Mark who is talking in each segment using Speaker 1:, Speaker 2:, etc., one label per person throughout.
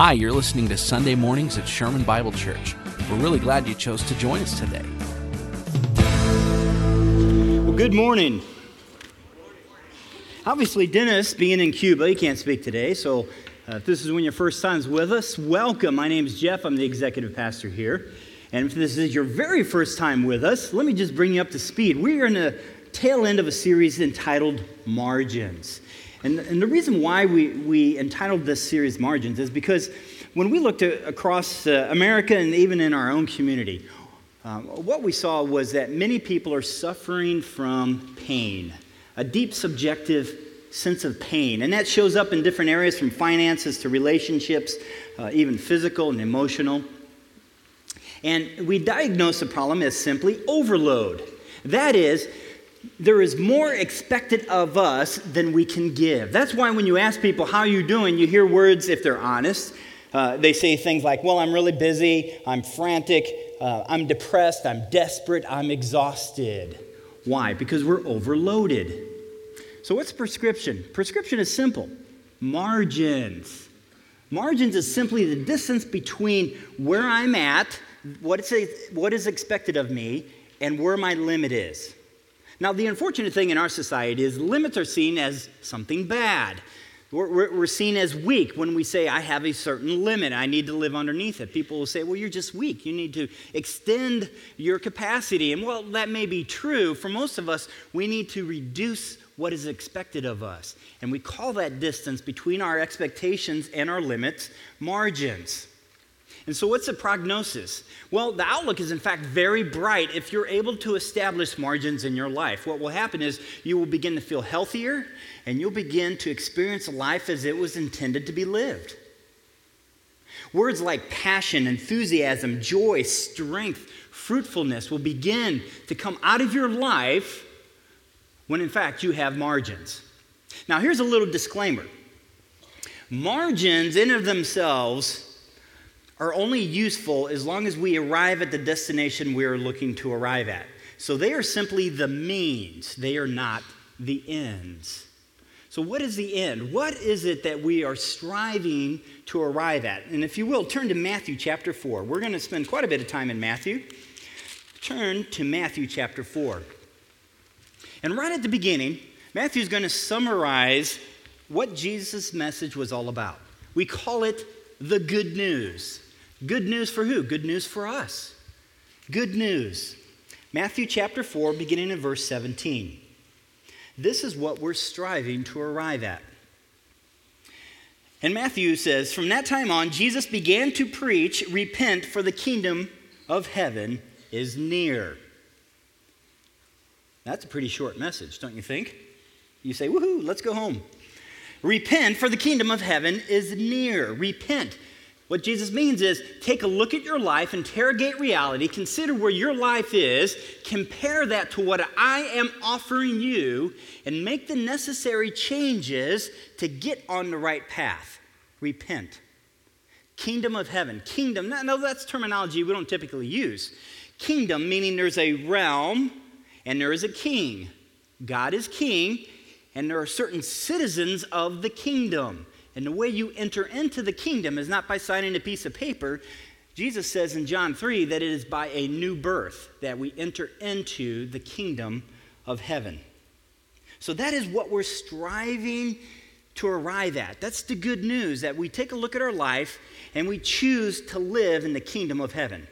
Speaker 1: Hi, you're listening to Sunday Mornings at Sherman Bible Church. We're really glad you chose to join us today.
Speaker 2: Well, good morning. Obviously, Dennis, being in Cuba, he can't speak today, so uh, if this is when your first time's with us, welcome. My name is Jeff, I'm the executive pastor here. And if this is your very first time with us, let me just bring you up to speed. We are in the tail end of a series entitled Margins. And, and the reason why we, we entitled this series Margins is because when we looked at, across uh, America and even in our own community, um, what we saw was that many people are suffering from pain, a deep subjective sense of pain. And that shows up in different areas from finances to relationships, uh, even physical and emotional. And we diagnose the problem as simply overload. That is, there is more expected of us than we can give. That's why when you ask people, How are you doing? you hear words, if they're honest. Uh, they say things like, Well, I'm really busy, I'm frantic, uh, I'm depressed, I'm desperate, I'm exhausted. Why? Because we're overloaded. So, what's prescription? Prescription is simple margins. Margins is simply the distance between where I'm at, what is expected of me, and where my limit is. Now, the unfortunate thing in our society is limits are seen as something bad. We're, we're, seen as weak when we say, I have a certain limit, I need to live underneath it. People will say, Well, you're just weak. You need to extend your capacity. And well, that may be true. For most of us, we need to reduce what is expected of us. And we call that distance between our expectations and our limits margins. And so, what's the prognosis? Well, the outlook is in fact very bright if you're able to establish margins in your life. What will happen is you will begin to feel healthier and you'll begin to experience life as it was intended to be lived. Words like passion, enthusiasm, joy, strength, fruitfulness will begin to come out of your life when in fact you have margins. Now, here's a little disclaimer margins, in of themselves, are only useful as long as we arrive at the destination we are looking to arrive at. So they are simply the means, they are not the ends. So, what is the end? What is it that we are striving to arrive at? And if you will, turn to Matthew chapter 4. We're going to spend quite a bit of time in Matthew. Turn to Matthew chapter 4. And right at the beginning, Matthew is going to summarize what Jesus' message was all about. We call it the good news. Good news for who? Good news for us. Good news. Matthew chapter 4, beginning in verse 17. This is what we're striving to arrive at. And Matthew says, From that time on, Jesus began to preach, Repent, for the kingdom of heaven is near. That's a pretty short message, don't you think? You say, Woohoo, let's go home. Repent, for the kingdom of heaven is near. Repent. What Jesus means is take a look at your life, interrogate reality, consider where your life is, compare that to what I am offering you, and make the necessary changes to get on the right path. Repent. Kingdom of heaven. Kingdom, no, that's terminology we don't typically use. Kingdom meaning there's a realm and there is a king. God is king, and there are certain citizens of the kingdom. And the way you enter into the kingdom is not by signing a piece of paper. Jesus says in John 3 that it is by a new birth that we enter into the kingdom of heaven. So that is what we're striving to arrive at. That's the good news that we take a look at our life and we choose to live in the kingdom of heaven.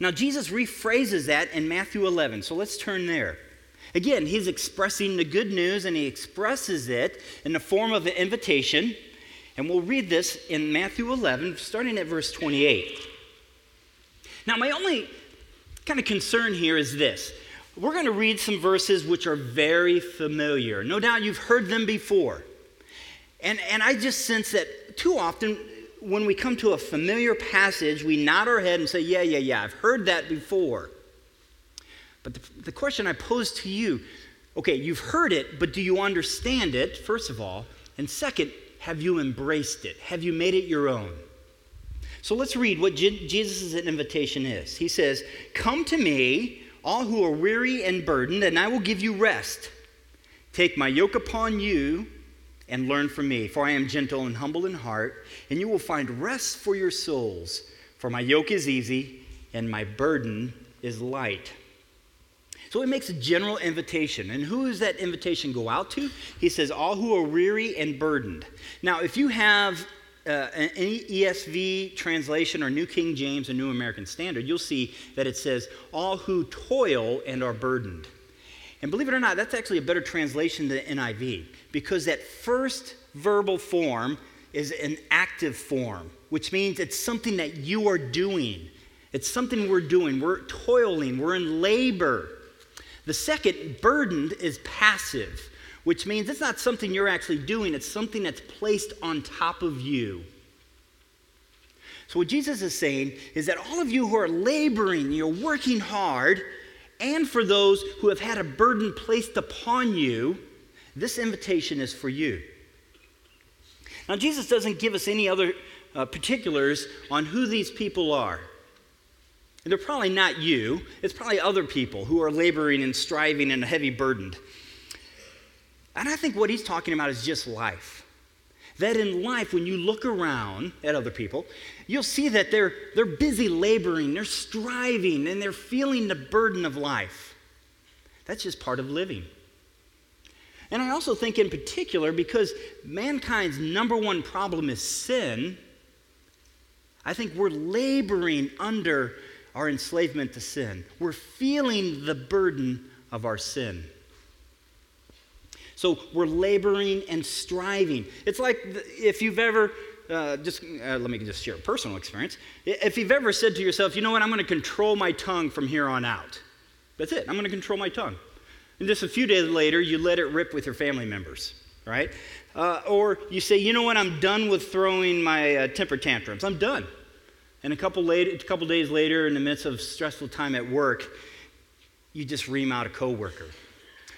Speaker 2: Now, Jesus rephrases that in Matthew 11. So let's turn there. Again, he's expressing the good news and he expresses it in the form of an invitation. And we'll read this in Matthew 11, starting at verse 28. Now, my only kind of concern here is this. We're going to read some verses which are very familiar. No doubt you've heard them before. And, and I just sense that too often when we come to a familiar passage, we nod our head and say, Yeah, yeah, yeah, I've heard that before. But the, the question I pose to you okay, you've heard it, but do you understand it, first of all? And second, have you embraced it? Have you made it your own? So let's read what Je- Jesus' invitation is. He says, Come to me, all who are weary and burdened, and I will give you rest. Take my yoke upon you and learn from me, for I am gentle and humble in heart, and you will find rest for your souls. For my yoke is easy and my burden is light. So he makes a general invitation. And who does that invitation go out to? He says, All who are weary and burdened. Now, if you have uh, any ESV translation or New King James or New American Standard, you'll see that it says, All who toil and are burdened. And believe it or not, that's actually a better translation than NIV because that first verbal form is an active form, which means it's something that you are doing. It's something we're doing. We're toiling, we're in labor. The second, burdened, is passive, which means it's not something you're actually doing, it's something that's placed on top of you. So, what Jesus is saying is that all of you who are laboring, you're working hard, and for those who have had a burden placed upon you, this invitation is for you. Now, Jesus doesn't give us any other uh, particulars on who these people are. And they're probably not you, it's probably other people who are laboring and striving and heavy burdened. And I think what he's talking about is just life. That in life, when you look around at other people, you'll see that they're, they're busy laboring, they're striving, and they're feeling the burden of life. That's just part of living. And I also think, in particular, because mankind's number one problem is sin, I think we're laboring under our enslavement to sin. We're feeling the burden of our sin. So we're laboring and striving. It's like if you've ever, uh, just uh, let me just share a personal experience. If you've ever said to yourself, you know what, I'm going to control my tongue from here on out. That's it, I'm going to control my tongue. And just a few days later, you let it rip with your family members, right? Uh, or you say, you know what, I'm done with throwing my uh, temper tantrums. I'm done. And a couple, a couple days later, in the midst of stressful time at work, you just ream out a coworker.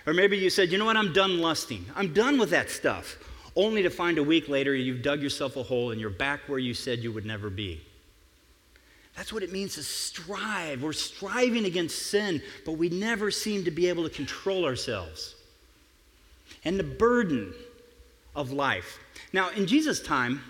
Speaker 2: Or maybe you said, you know what, I'm done lusting. I'm done with that stuff. Only to find a week later you've dug yourself a hole and you're back where you said you would never be. That's what it means to strive. We're striving against sin, but we never seem to be able to control ourselves. And the burden of life. Now, in Jesus' time,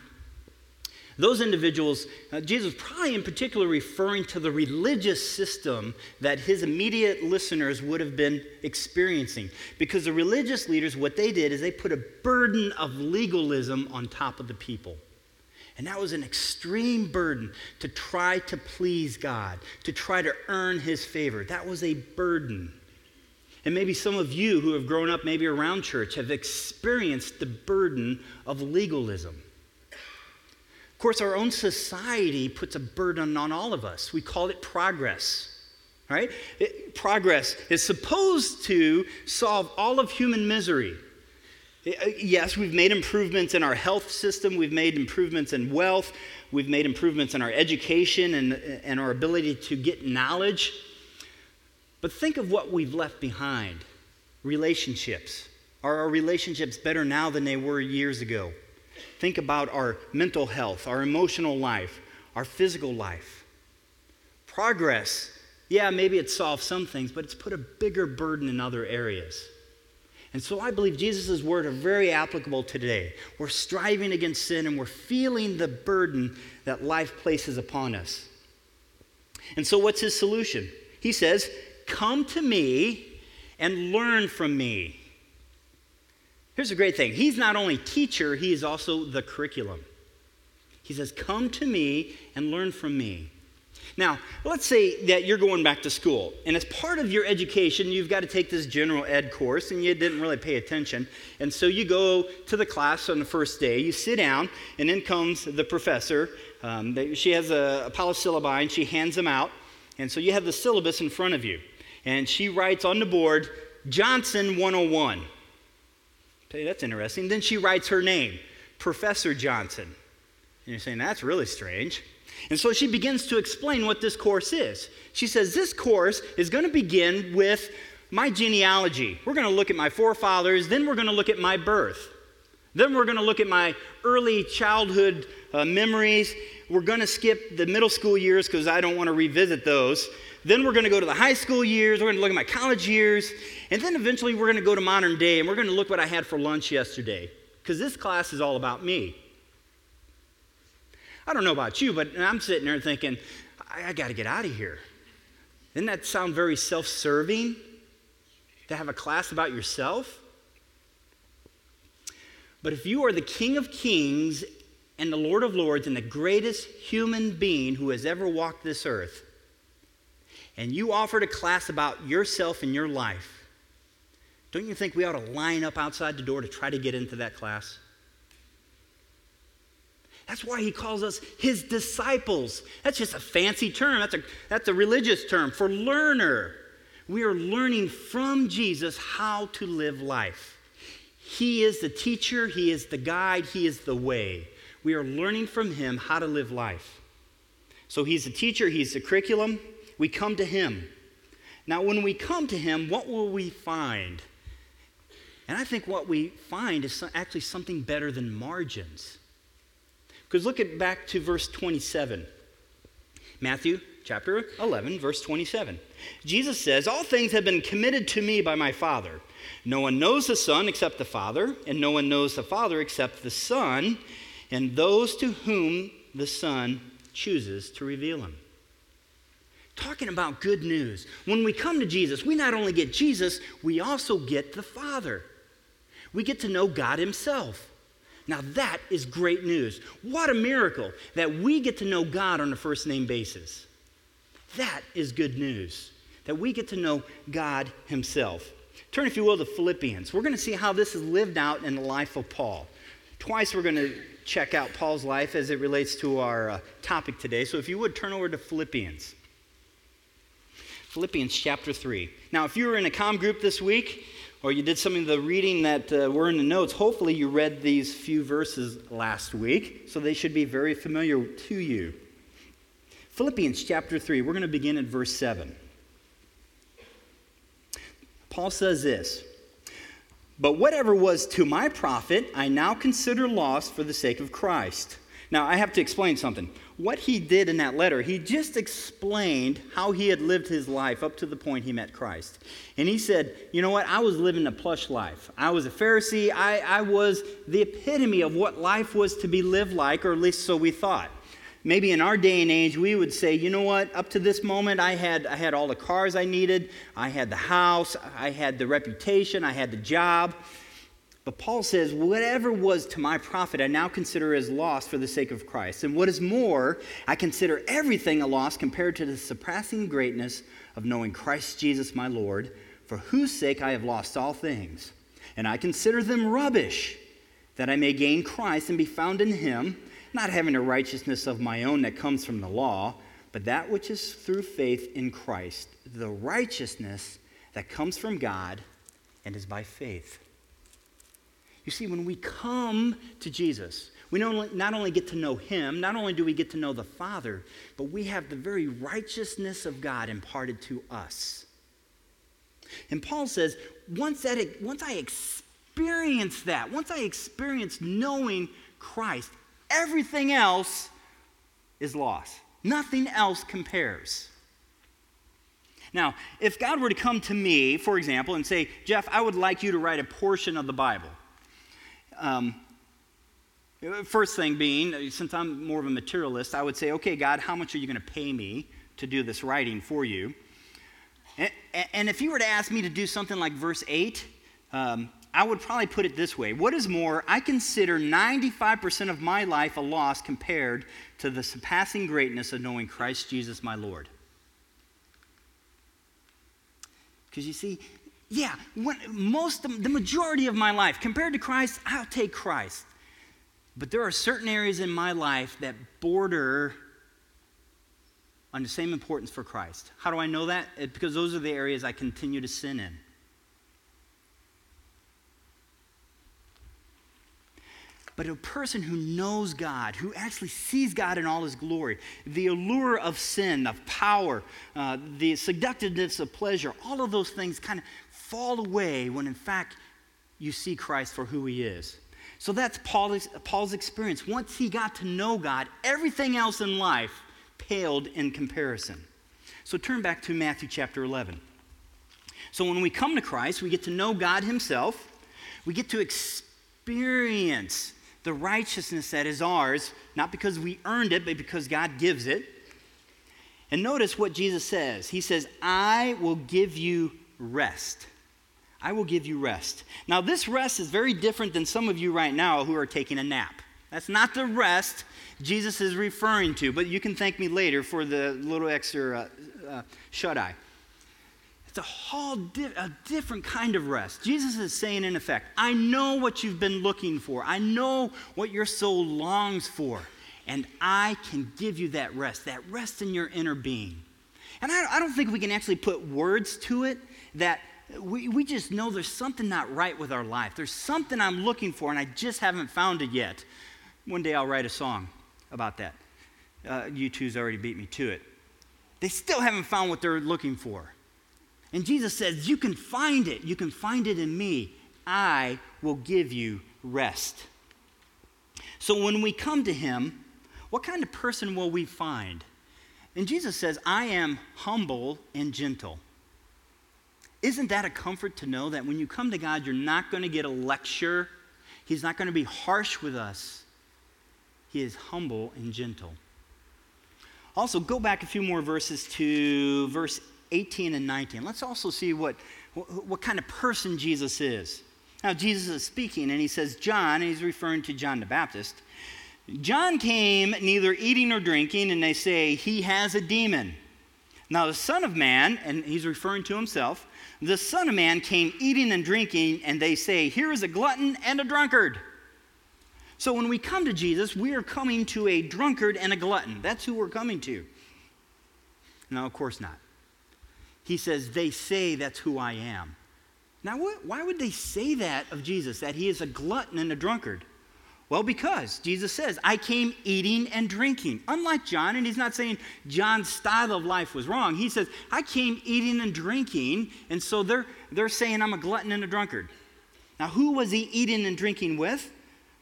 Speaker 2: those individuals, uh, Jesus probably in particular referring to the religious system that his immediate listeners would have been experiencing. Because the religious leaders, what they did is they put a burden of legalism on top of the people. And that was an extreme burden to try to please God, to try to earn his favor. That was a burden. And maybe some of you who have grown up maybe around church have experienced the burden of legalism course, our own society puts a burden on all of us. We call it progress. Right? It, progress is supposed to solve all of human misery. Uh, yes, we've made improvements in our health system, we've made improvements in wealth, we've made improvements in our education and, and our ability to get knowledge. But think of what we've left behind relationships. Are our relationships better now than they were years ago? Think about our mental health, our emotional life, our physical life. Progress, yeah, maybe it solves some things, but it's put a bigger burden in other areas. And so I believe Jesus' words are very applicable today. We're striving against sin and we're feeling the burden that life places upon us. And so, what's his solution? He says, Come to me and learn from me. Here's a great thing He's not only teacher, He is also the curriculum. He says, Come to me and learn from me. Now, let's say that you're going back to school, and as part of your education, you've got to take this general ed course, and you didn't really pay attention. And so you go to the class on the first day, you sit down, and in comes the professor. Um, they, she has a, a polysyllabi, and she hands them out. And so you have the syllabus in front of you. And she writes on the board, Johnson 101. Hey, that's interesting. Then she writes her name, Professor Johnson. And you're saying, that's really strange. And so she begins to explain what this course is. She says, This course is going to begin with my genealogy. We're going to look at my forefathers, then we're going to look at my birth. Then we're going to look at my early childhood uh, memories. We're going to skip the middle school years because I don't want to revisit those. Then we're going to go to the high school years. We're going to look at my college years. And then eventually we're going to go to modern day and we're going to look what I had for lunch yesterday. because this class is all about me. I don't know about you, but I'm sitting there thinking, I, I got to get out of here. Doesn't that sound very self serving to have a class about yourself? But if you are the King of Kings and the Lord of Lords and the greatest human being who has ever walked this earth, and you offered a class about yourself and your life, don't you think we ought to line up outside the door to try to get into that class? That's why he calls us his disciples. That's just a fancy term. That's a, that's a religious term for learner. We are learning from Jesus how to live life. He is the teacher, He is the guide, He is the way. We are learning from Him how to live life. So He's the teacher, He's the curriculum. We come to Him. Now, when we come to Him, what will we find? And I think what we find is actually something better than margins. Because look at back to verse 27. Matthew chapter 11, verse 27. Jesus says, All things have been committed to me by my Father. No one knows the Son except the Father, and no one knows the Father except the Son, and those to whom the Son chooses to reveal him. Talking about good news. When we come to Jesus, we not only get Jesus, we also get the Father. We get to know God Himself. Now, that is great news. What a miracle that we get to know God on a first name basis. That is good news, that we get to know God Himself. Turn, if you will, to Philippians. We're going to see how this is lived out in the life of Paul. Twice we're going to check out Paul's life as it relates to our uh, topic today. So if you would turn over to Philippians. Philippians chapter 3. Now, if you were in a com group this week, or you did some of the reading that uh, were in the notes, hopefully you read these few verses last week, so they should be very familiar to you. Philippians chapter 3, we're going to begin at verse 7. Paul says this But whatever was to my profit, I now consider loss for the sake of Christ. Now, I have to explain something. What he did in that letter, he just explained how he had lived his life up to the point he met Christ. And he said, You know what? I was living a plush life. I was a Pharisee. I, I was the epitome of what life was to be lived like, or at least so we thought maybe in our day and age we would say you know what? Up to this moment i had i had all the cars i needed. I had the house. I had the reputation. I had the job. But paul says whatever was to my profit i now consider as loss for the sake of christ. And what is more i consider everything a loss compared to the surpassing greatness of knowing christ jesus my lord for whose sake i have lost all things. And i consider them rubbish that i may gain christ and be found in him not having a righteousness of my own that comes from the law, but that which is through faith in Christ, the righteousness that comes from God and is by faith. You see, when we come to Jesus, we not only get to know Him, not only do we get to know the Father, but we have the very righteousness of God imparted to us. And Paul says, once, that, once I experience that, once I experience knowing Christ, Everything else is lost. Nothing else compares. Now, if God were to come to me, for example, and say, Jeff, I would like you to write a portion of the Bible. Um, first thing being, since I'm more of a materialist, I would say, okay, God, how much are you going to pay me to do this writing for you? And, and if you were to ask me to do something like verse 8, um, I would probably put it this way What is more, I consider 95% of my life a loss compared to the surpassing greatness of knowing Christ Jesus my Lord. Because you see, yeah, when, most, the majority of my life, compared to Christ, I'll take Christ. But there are certain areas in my life that border on the same importance for Christ. How do I know that? Because those are the areas I continue to sin in. But a person who knows God, who actually sees God in all his glory, the allure of sin, of power, uh, the seductiveness of pleasure, all of those things kind of fall away when in fact you see Christ for who he is. So that's Paul's, Paul's experience. Once he got to know God, everything else in life paled in comparison. So turn back to Matthew chapter 11. So when we come to Christ, we get to know God himself. We get to experience the righteousness that is ours, not because we earned it, but because God gives it. And notice what Jesus says He says, I will give you rest. I will give you rest. Now, this rest is very different than some of you right now who are taking a nap. That's not the rest Jesus is referring to, but you can thank me later for the little extra uh, uh, shut eye. It's a whole di- a different kind of rest. Jesus is saying, in effect, I know what you've been looking for, I know what your soul longs for, and I can give you that rest, that rest in your inner being. And I, I don't think we can actually put words to it that we, we just know there's something not right with our life. There's something I'm looking for, and I just haven't found it yet. One day I'll write a song about that. Uh, U2's already beat me to it. They still haven't found what they're looking for. And Jesus says, You can find it. You can find it in me. I will give you rest. So when we come to Him, what kind of person will we find? And Jesus says, I am humble and gentle. Isn't that a comfort to know that when you come to God, you're not going to get a lecture? He's not going to be harsh with us. He is humble and gentle. Also, go back a few more verses to verse 18 and 19. Let's also see what, what, kind of person Jesus is. Now, Jesus is speaking, and he says, John, and he's referring to John the Baptist. John came neither eating nor drinking, and they say, He has a demon. Now, the Son of Man, and he's referring to himself, the Son of Man came eating and drinking, and they say, Here is a glutton and a drunkard. So when we come to Jesus, we are coming to a drunkard and a glutton. That's who we're coming to. No, of course not. He says, They say that's who I am. Now, what, why would they say that of Jesus, that he is a glutton and a drunkard? Well, because Jesus says, I came eating and drinking. Unlike John, and he's not saying John's style of life was wrong. He says, I came eating and drinking, and so they're, they're saying I'm a glutton and a drunkard. Now, who was he eating and drinking with?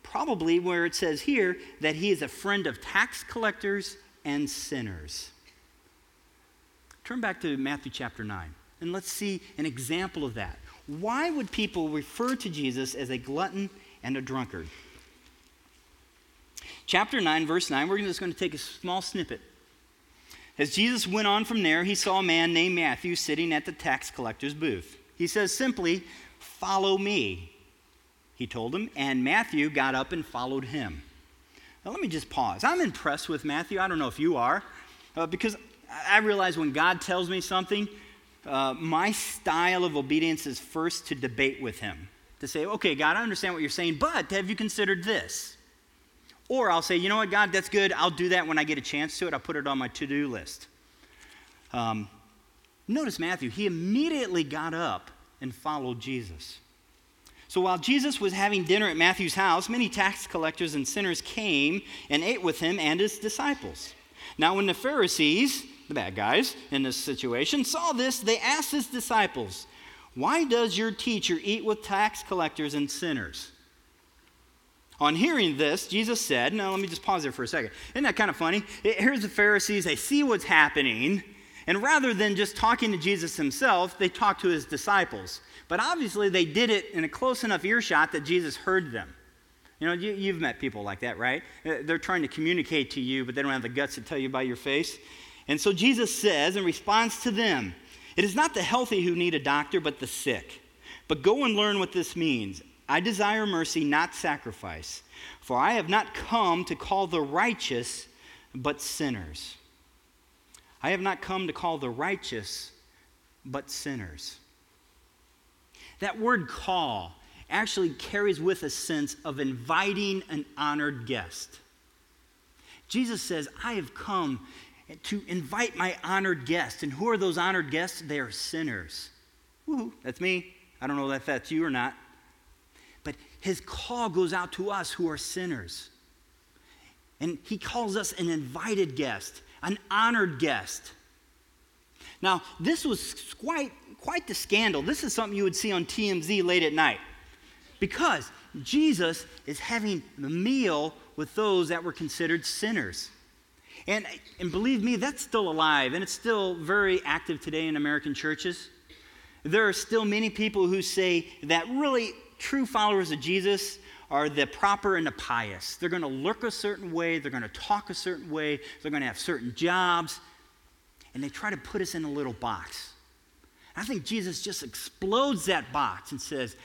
Speaker 2: Probably where it says here that he is a friend of tax collectors and sinners. Turn back to Matthew chapter 9, and let's see an example of that. Why would people refer to Jesus as a glutton and a drunkard? Chapter 9, verse 9, we're just going to take a small snippet. As Jesus went on from there, he saw a man named Matthew sitting at the tax collector's booth. He says simply, Follow me, he told him, and Matthew got up and followed him. Now, let me just pause. I'm impressed with Matthew. I don't know if you are, uh, because I realize when God tells me something, uh, my style of obedience is first to debate with him. To say, okay, God, I understand what you're saying, but have you considered this? Or I'll say, you know what, God, that's good. I'll do that when I get a chance to it. I'll put it on my to do list. Um, notice Matthew, he immediately got up and followed Jesus. So while Jesus was having dinner at Matthew's house, many tax collectors and sinners came and ate with him and his disciples. Now, when the Pharisees, the bad guys in this situation, saw this, they asked his disciples, Why does your teacher eat with tax collectors and sinners? On hearing this, Jesus said, Now let me just pause there for a second. Isn't that kind of funny? Here's the Pharisees, they see what's happening, and rather than just talking to Jesus himself, they talk to his disciples. But obviously, they did it in a close enough earshot that Jesus heard them. You know, you, have met people like that, right? They're trying to communicate to you, but they don't have the guts to tell you by your face. And so Jesus says, in response to them, It is not the healthy who need a doctor, but the sick. But go and learn what this means. I desire mercy, not sacrifice. For I have not come to call the righteous, but sinners. I have not come to call the righteous, but sinners. That word call actually carries with a sense of inviting an honored guest. Jesus says, I have come to invite my honored guests. And who are those honored guests? They are sinners. Woohoo, that's me. I don't know if that's you or not. But his call goes out to us who are sinners. And he calls us an invited guest, an honored guest. Now, this was quite, quite the scandal. This is something you would see on TMZ late at night. Because Jesus is having the meal with those that were considered sinners. And, and believe me, that's still alive, and it's still very active today in American churches. There are still many people who say that really true followers of Jesus are the proper and the pious. They're going to look a certain way, they're going to talk a certain way, they're going to have certain jobs, and they try to put us in a little box. I think Jesus just explodes that box and says,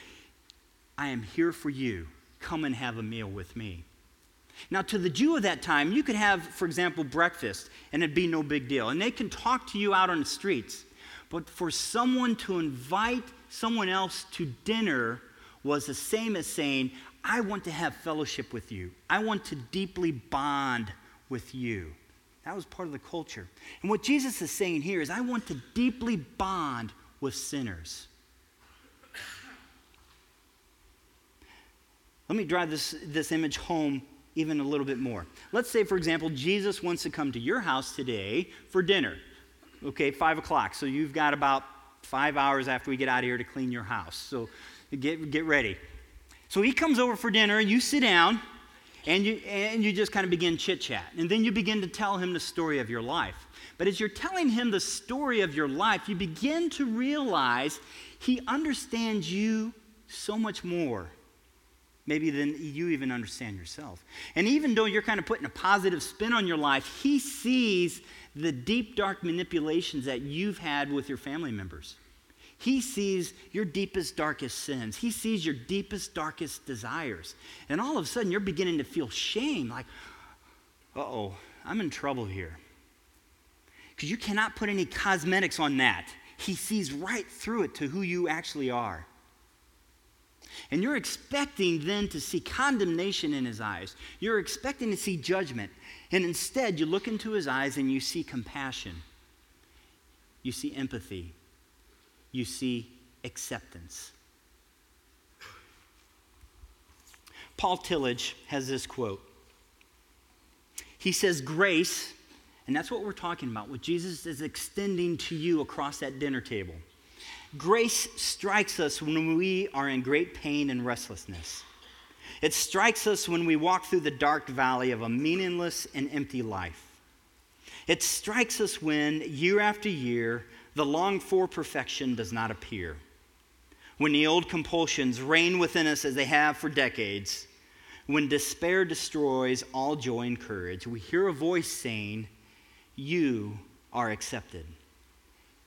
Speaker 2: I am here for you. Come and have a meal with me. Now, to the Jew of that time, you could have, for example, breakfast, and it'd be no big deal. And they can talk to you out on the streets. But for someone to invite someone else to dinner was the same as saying, I want to have fellowship with you. I want to deeply bond with you. That was part of the culture. And what Jesus is saying here is, I want to deeply bond with sinners. Let me drive this, this image home even a little bit more. Let's say, for example, Jesus wants to come to your house today for dinner. Okay, five o'clock. So you've got about five hours after we get out of here to clean your house. So get, get ready. So he comes over for dinner, and you sit down, and you, and you just kind of begin chit chat. And then you begin to tell him the story of your life. But as you're telling him the story of your life, you begin to realize he understands you so much more maybe than you even understand yourself. And even though you're kind of putting a positive spin on your life, he sees the deep, dark manipulations that you've had with your family members. He sees your deepest, darkest sins. He sees your deepest, darkest desires. And all of a sudden, you're beginning to feel shame like, uh oh, I'm in trouble here. Because you cannot put any cosmetics on that. He sees right through it to who you actually are. And you're expecting then to see condemnation in his eyes. You're expecting to see judgment. And instead, you look into his eyes and you see compassion. You see empathy. You see acceptance. Paul Tillich has this quote. He says, Grace, and that's what we're talking about, what Jesus is extending to you across that dinner table. Grace strikes us when we are in great pain and restlessness. It strikes us when we walk through the dark valley of a meaningless and empty life. It strikes us when, year after year, the longed for perfection does not appear. When the old compulsions reign within us as they have for decades. When despair destroys all joy and courage, we hear a voice saying, You are accepted.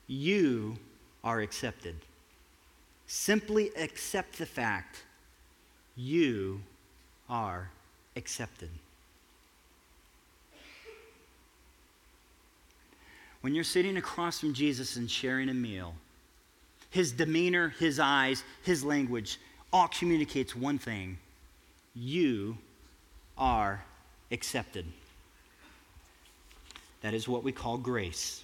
Speaker 2: You are accepted. Simply accept the fact you are accepted. When you're sitting across from Jesus and sharing a meal, his demeanor, his eyes, his language all communicates one thing you are accepted. That is what we call grace.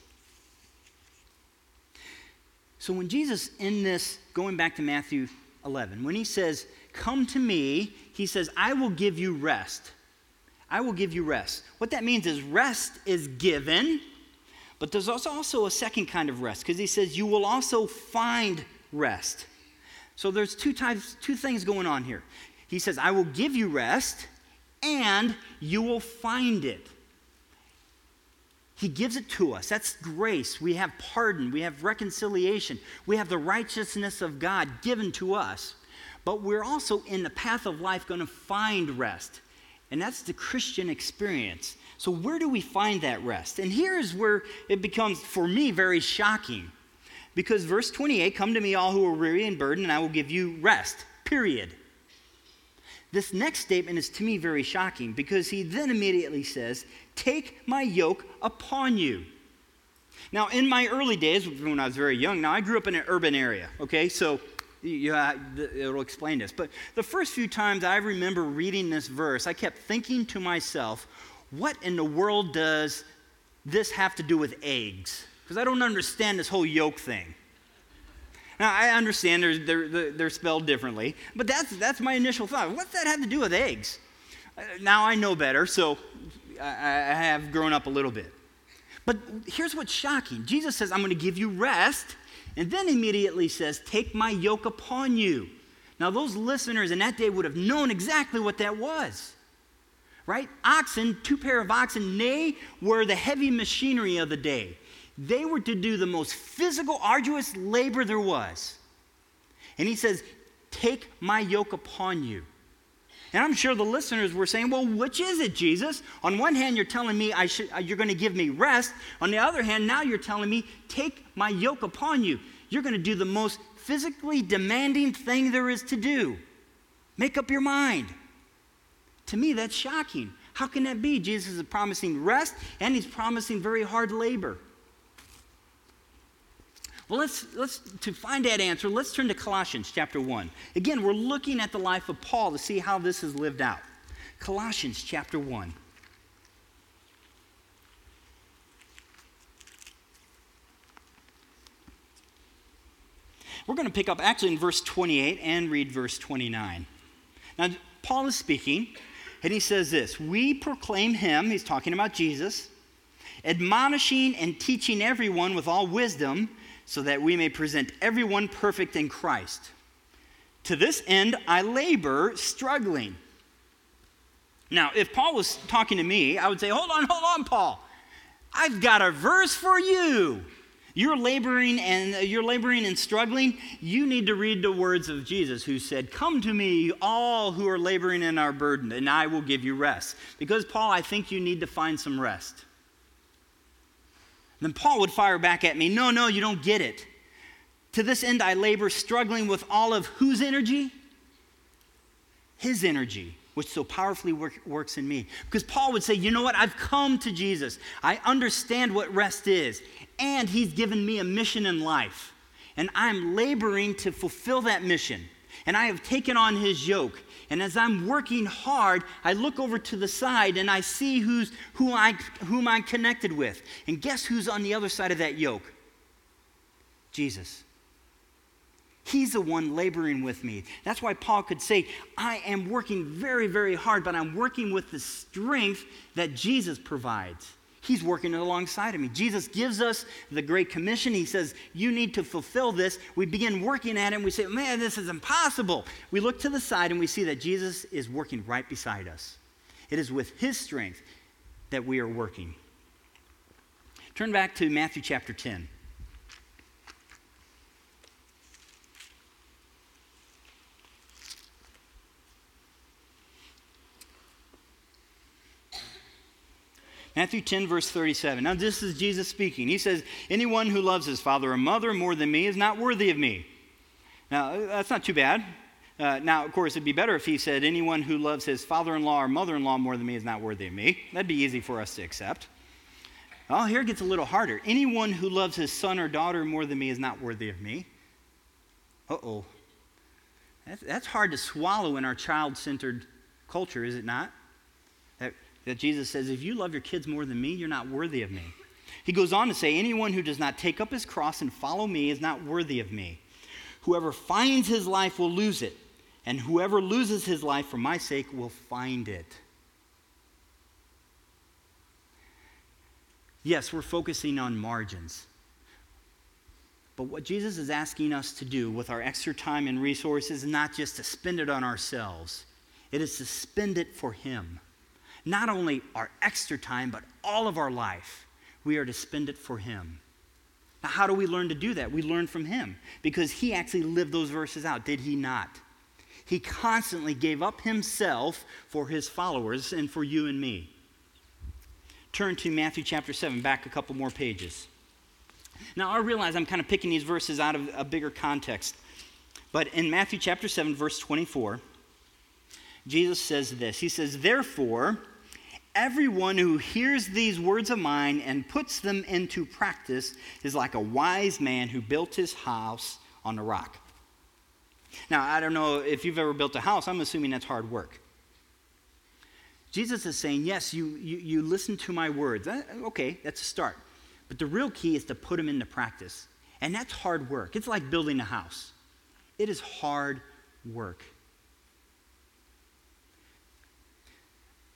Speaker 2: So when Jesus, in this, going back to Matthew 11, when he says, Come to me, he says, I will give you rest. I will give you rest. What that means is rest is given, but there's also, a second kind of rest because he says, You will also find rest. So there's two types, two things going on here. He says, I will give you rest and you will find it. He gives it to us. That's grace. We have pardon. We have reconciliation. We have the righteousness of God given to us. But we're also in the path of life going to find rest. And that's the Christian experience. So, where do we find that rest? And here's where it becomes, for me, very shocking. Because verse 28 Come to me, all who are weary and burdened, and I will give you rest. Period. This next statement is to me very shocking because he then immediately says, Take my yoke upon you. Now, in my early days, when I was very young, now I grew up in an urban area, okay? So yeah, it'll explain this. But the first few times I remember reading this verse, I kept thinking to myself, what in the world does this have to do with eggs? Because I don't understand this whole yoke thing. Now, I understand they're, they're, they're spelled differently, but that's, that's my initial thought. What's that have to do with eggs? Uh, now I know better, so I, I have grown up a little bit. But here's what's shocking Jesus says, I'm going to give you rest, and then immediately says, Take my yoke upon you. Now, those listeners in that day would have known exactly what that was. Right? Oxen, two pair of oxen, they were the heavy machinery of the day. They were to do the most physical, arduous labor there was. And he says, Take my yoke upon you. And I'm sure the listeners were saying, Well, which is it, Jesus? On one hand, you're telling me I should, uh, you're going to give me rest. On the other hand, now you're telling me, Take my yoke upon you. You're going to do the most physically demanding thing there is to do. Make up your mind. To me, that's shocking. How can that be? Jesus is promising rest and he's promising very hard labor. Well, let's, let's, to find that answer, let's turn to Colossians chapter 1. Again, we're looking at the life of Paul to see how this is lived out. Colossians chapter 1. We're going to pick up actually in verse 28 and read verse 29. Now, Paul is speaking, and he says this We proclaim him, he's talking about Jesus, admonishing and teaching everyone with all wisdom so that we may present everyone perfect in Christ. To this end, I labor, struggling. Now, if Paul was talking to me, I would say, Hold on, hold on, Paul. I've got a verse for you. You're laboring and uh, you're laboring and struggling. You need to read the words of Jesus who said, "Come to me, all who are laboring and are burdened, and I will give you rest." Because Paul, I think you need to find some rest. Then Paul would fire back at me, No, no, you don't get it. To this end, I labor, struggling with all of whose energy? His energy, which so powerfully work, works in me. Because Paul would say, You know what? I've come to Jesus. I understand what rest is, and He's given me a mission in life. And I'm laboring to fulfill that mission. And I have taken on His yoke. And as I'm working hard, I look over to the side and I see who's, who I, whom I'm connected with. And guess who's on the other side of that yoke? Jesus. He's the one laboring with me. That's why Paul could say, I am working very, very hard, but I'm working with the strength that Jesus provides. He's working alongside of me. Jesus gives us the Great Commission. He says, You need to fulfill this. We begin working at it and we say, Man, this is impossible. We look to the side and we see that Jesus is working right beside us. It is with His strength that we are working. Turn back to Matthew chapter 10. Matthew 10, verse 37. Now, this is Jesus speaking. He says, Anyone who loves his father or mother more than me is not worthy of me. Now, that's not too bad. Uh, now, of course, it'd be better if he said, Anyone who loves his father in law or mother in law more than me is not worthy of me. That'd be easy for us to accept. Well, here it gets a little harder. Anyone who loves his son or daughter more than me is not worthy of me. Uh oh. That's, that's hard to swallow in our child centered culture, is it not? That Jesus says, If you love your kids more than me, you're not worthy of me. He goes on to say, Anyone who does not take up his cross and follow me is not worthy of me. Whoever finds his life will lose it, and whoever loses his life for my sake will find it. Yes, we're focusing on margins. But what Jesus is asking us to do with our extra time and resources is not just to spend it on ourselves, it is to spend it for Him not only our extra time, but all of our life, we are to spend it for Him. Now, how do we learn to do that? We learn from Him because He actually lived those verses out, did He not? He constantly gave up Himself for His followers and for you and me. Turn to Matthew chapter 7, back a couple more pages. Now, I realize I'm kind of picking these verses out of a bigger context. But in Matthew chapter 7, verse 24, Jesus says this He says, Therefore, Everyone who hears these words of mine and puts them into practice is like a wise man who built his house on a rock. Now, I don't know if you've ever built a house, I'm assuming that's hard work. Jesus is saying, Yes, you, you, you listen to my words. Okay, that's a start. But the real key is to put them into practice. And that's hard work. It's like building a house, it is hard work.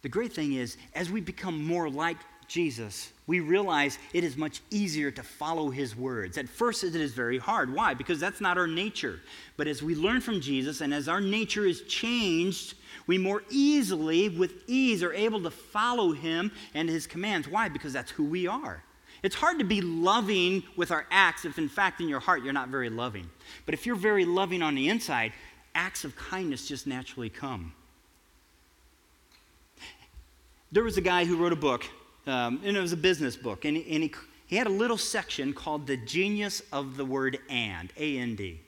Speaker 2: The great thing is, as we become more like Jesus, we realize it is much easier to follow his words. At first, it is very hard. Why? Because that's not our nature. But as we learn from Jesus and as our nature is changed, we more easily, with ease, are able to follow him and his commands. Why? Because that's who we are. It's hard to be loving with our acts if, in fact, in your heart, you're not very loving. But if you're very loving on the inside, acts of kindness just naturally come. There was a guy who wrote a book, um, and it was a business book, and, and he, he had a little section called The Genius of the Word And, A N D.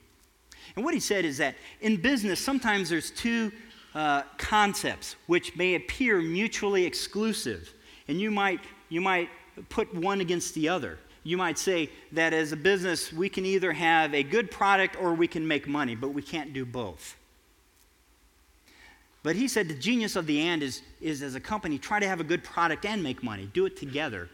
Speaker 2: And what he said is that in business, sometimes there's two uh, concepts which may appear mutually exclusive, and you might, you might put one against the other. You might say that as a business, we can either have a good product or we can make money, but we can't do both. But he said the genius of the and is, is as a company, try to have a good product and make money. Do it together.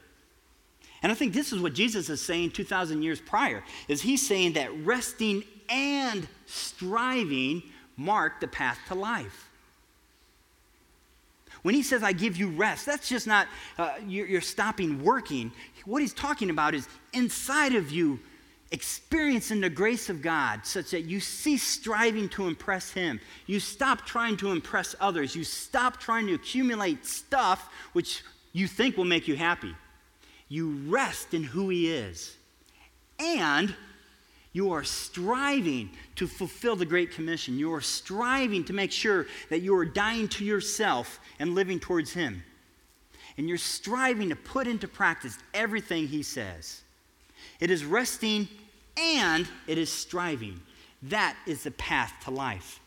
Speaker 2: And I think this is what Jesus is saying 2,000 years prior, is he's saying that resting and striving mark the path to life. When he says, I give you rest, that's just not uh, you're, you're stopping working. What he's talking about is inside of you, experiencing the grace of God such that you cease striving to impress Him. You stop trying to impress others. You stop trying to accumulate stuff which you think will make you happy. You rest in who He is. And you are striving to fulfill the Great Commission. You are striving to make sure that you are dying to yourself and living towards Him. And you're striving to put into practice everything He says. It is resting and it is striving. That is the path to life.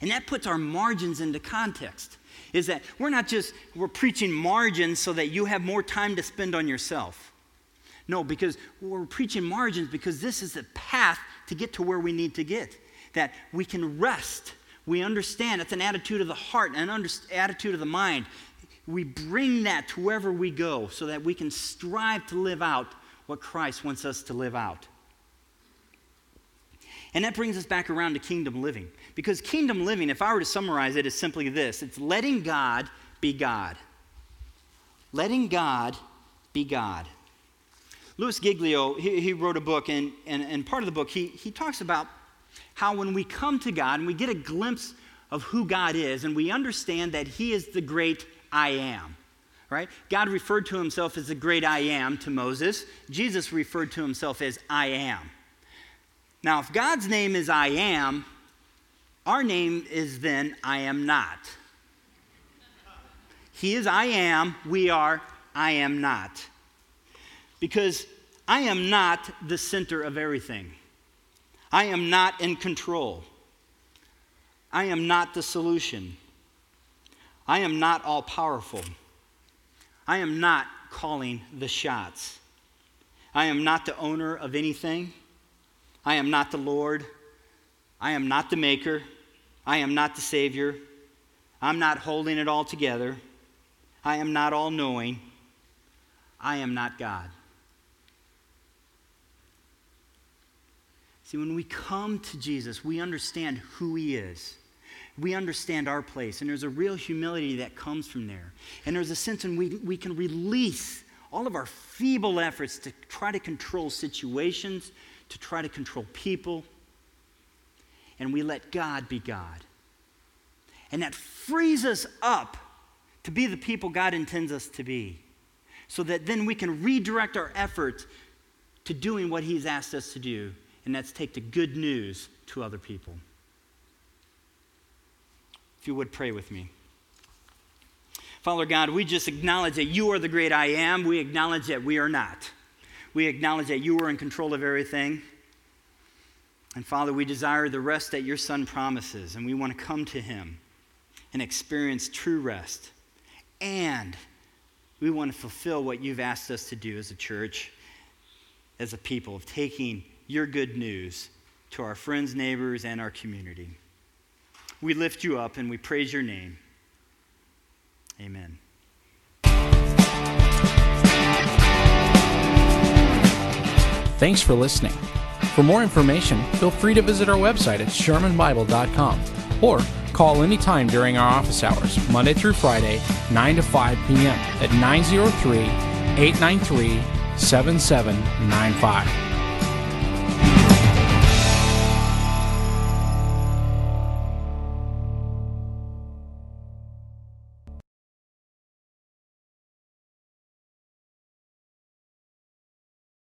Speaker 2: And that puts our margins into context. Is that we're not just we're preaching margins so that you have more time to spend on yourself. No, because we're preaching margins because this is the path to get to where we need to get. That we can rest. We understand it's an attitude of the heart, and an under, attitude of the mind. We bring that to wherever we go so that we can strive to live out what Christ wants us to live out. And that brings us back around to kingdom living. Because kingdom living, if I were to summarize it, is simply this it's letting God be God. Letting God be God. Louie Giglio, he, he wrote a book, and, and, and part of the book, he, he talks about how when we come to God and we get a glimpse of who God is, and we understand that He is the great I am, right? God referred to Himself as the great I am to Moses. Jesus referred to Himself as I am. Now, if God's name is I am, our name is then I am not. He is I am, we are I am not. Because I am not the center of everything. I am not in control. I am not the solution. I am not all powerful. I am not calling the shots. I am not the owner of anything. I am not the Lord. I am not the maker. I am not the Savior. I'm not holding it all together. I am not all knowing. I am not God. See, when we come to Jesus, we understand who He is. We understand our place, and there's a real humility that comes from there. And there's a sense in we, we can release all of our feeble efforts to try to control situations, to try to control people, and we let God be God. And that frees us up to be the people God intends us to be, so that then we can redirect our efforts to doing what He's asked us to do, and that's take the good news to other people. If you would pray with me. Father God, we just acknowledge that you are the great I am. We acknowledge that we are not. We acknowledge that you are in control of everything. And Father, we desire the rest that your Son promises, and we want to come to him and experience true rest. And we want to fulfill what you've asked us to do as a church, as a people, of taking your good news to our friends, neighbors, and our community. We lift you up and we praise your name. Amen.
Speaker 1: Thanks for listening. For more information, feel free to visit our website at shermanbible.com or call anytime during our office hours, Monday through Friday, 9 to 5 p.m. at 903 893 7795.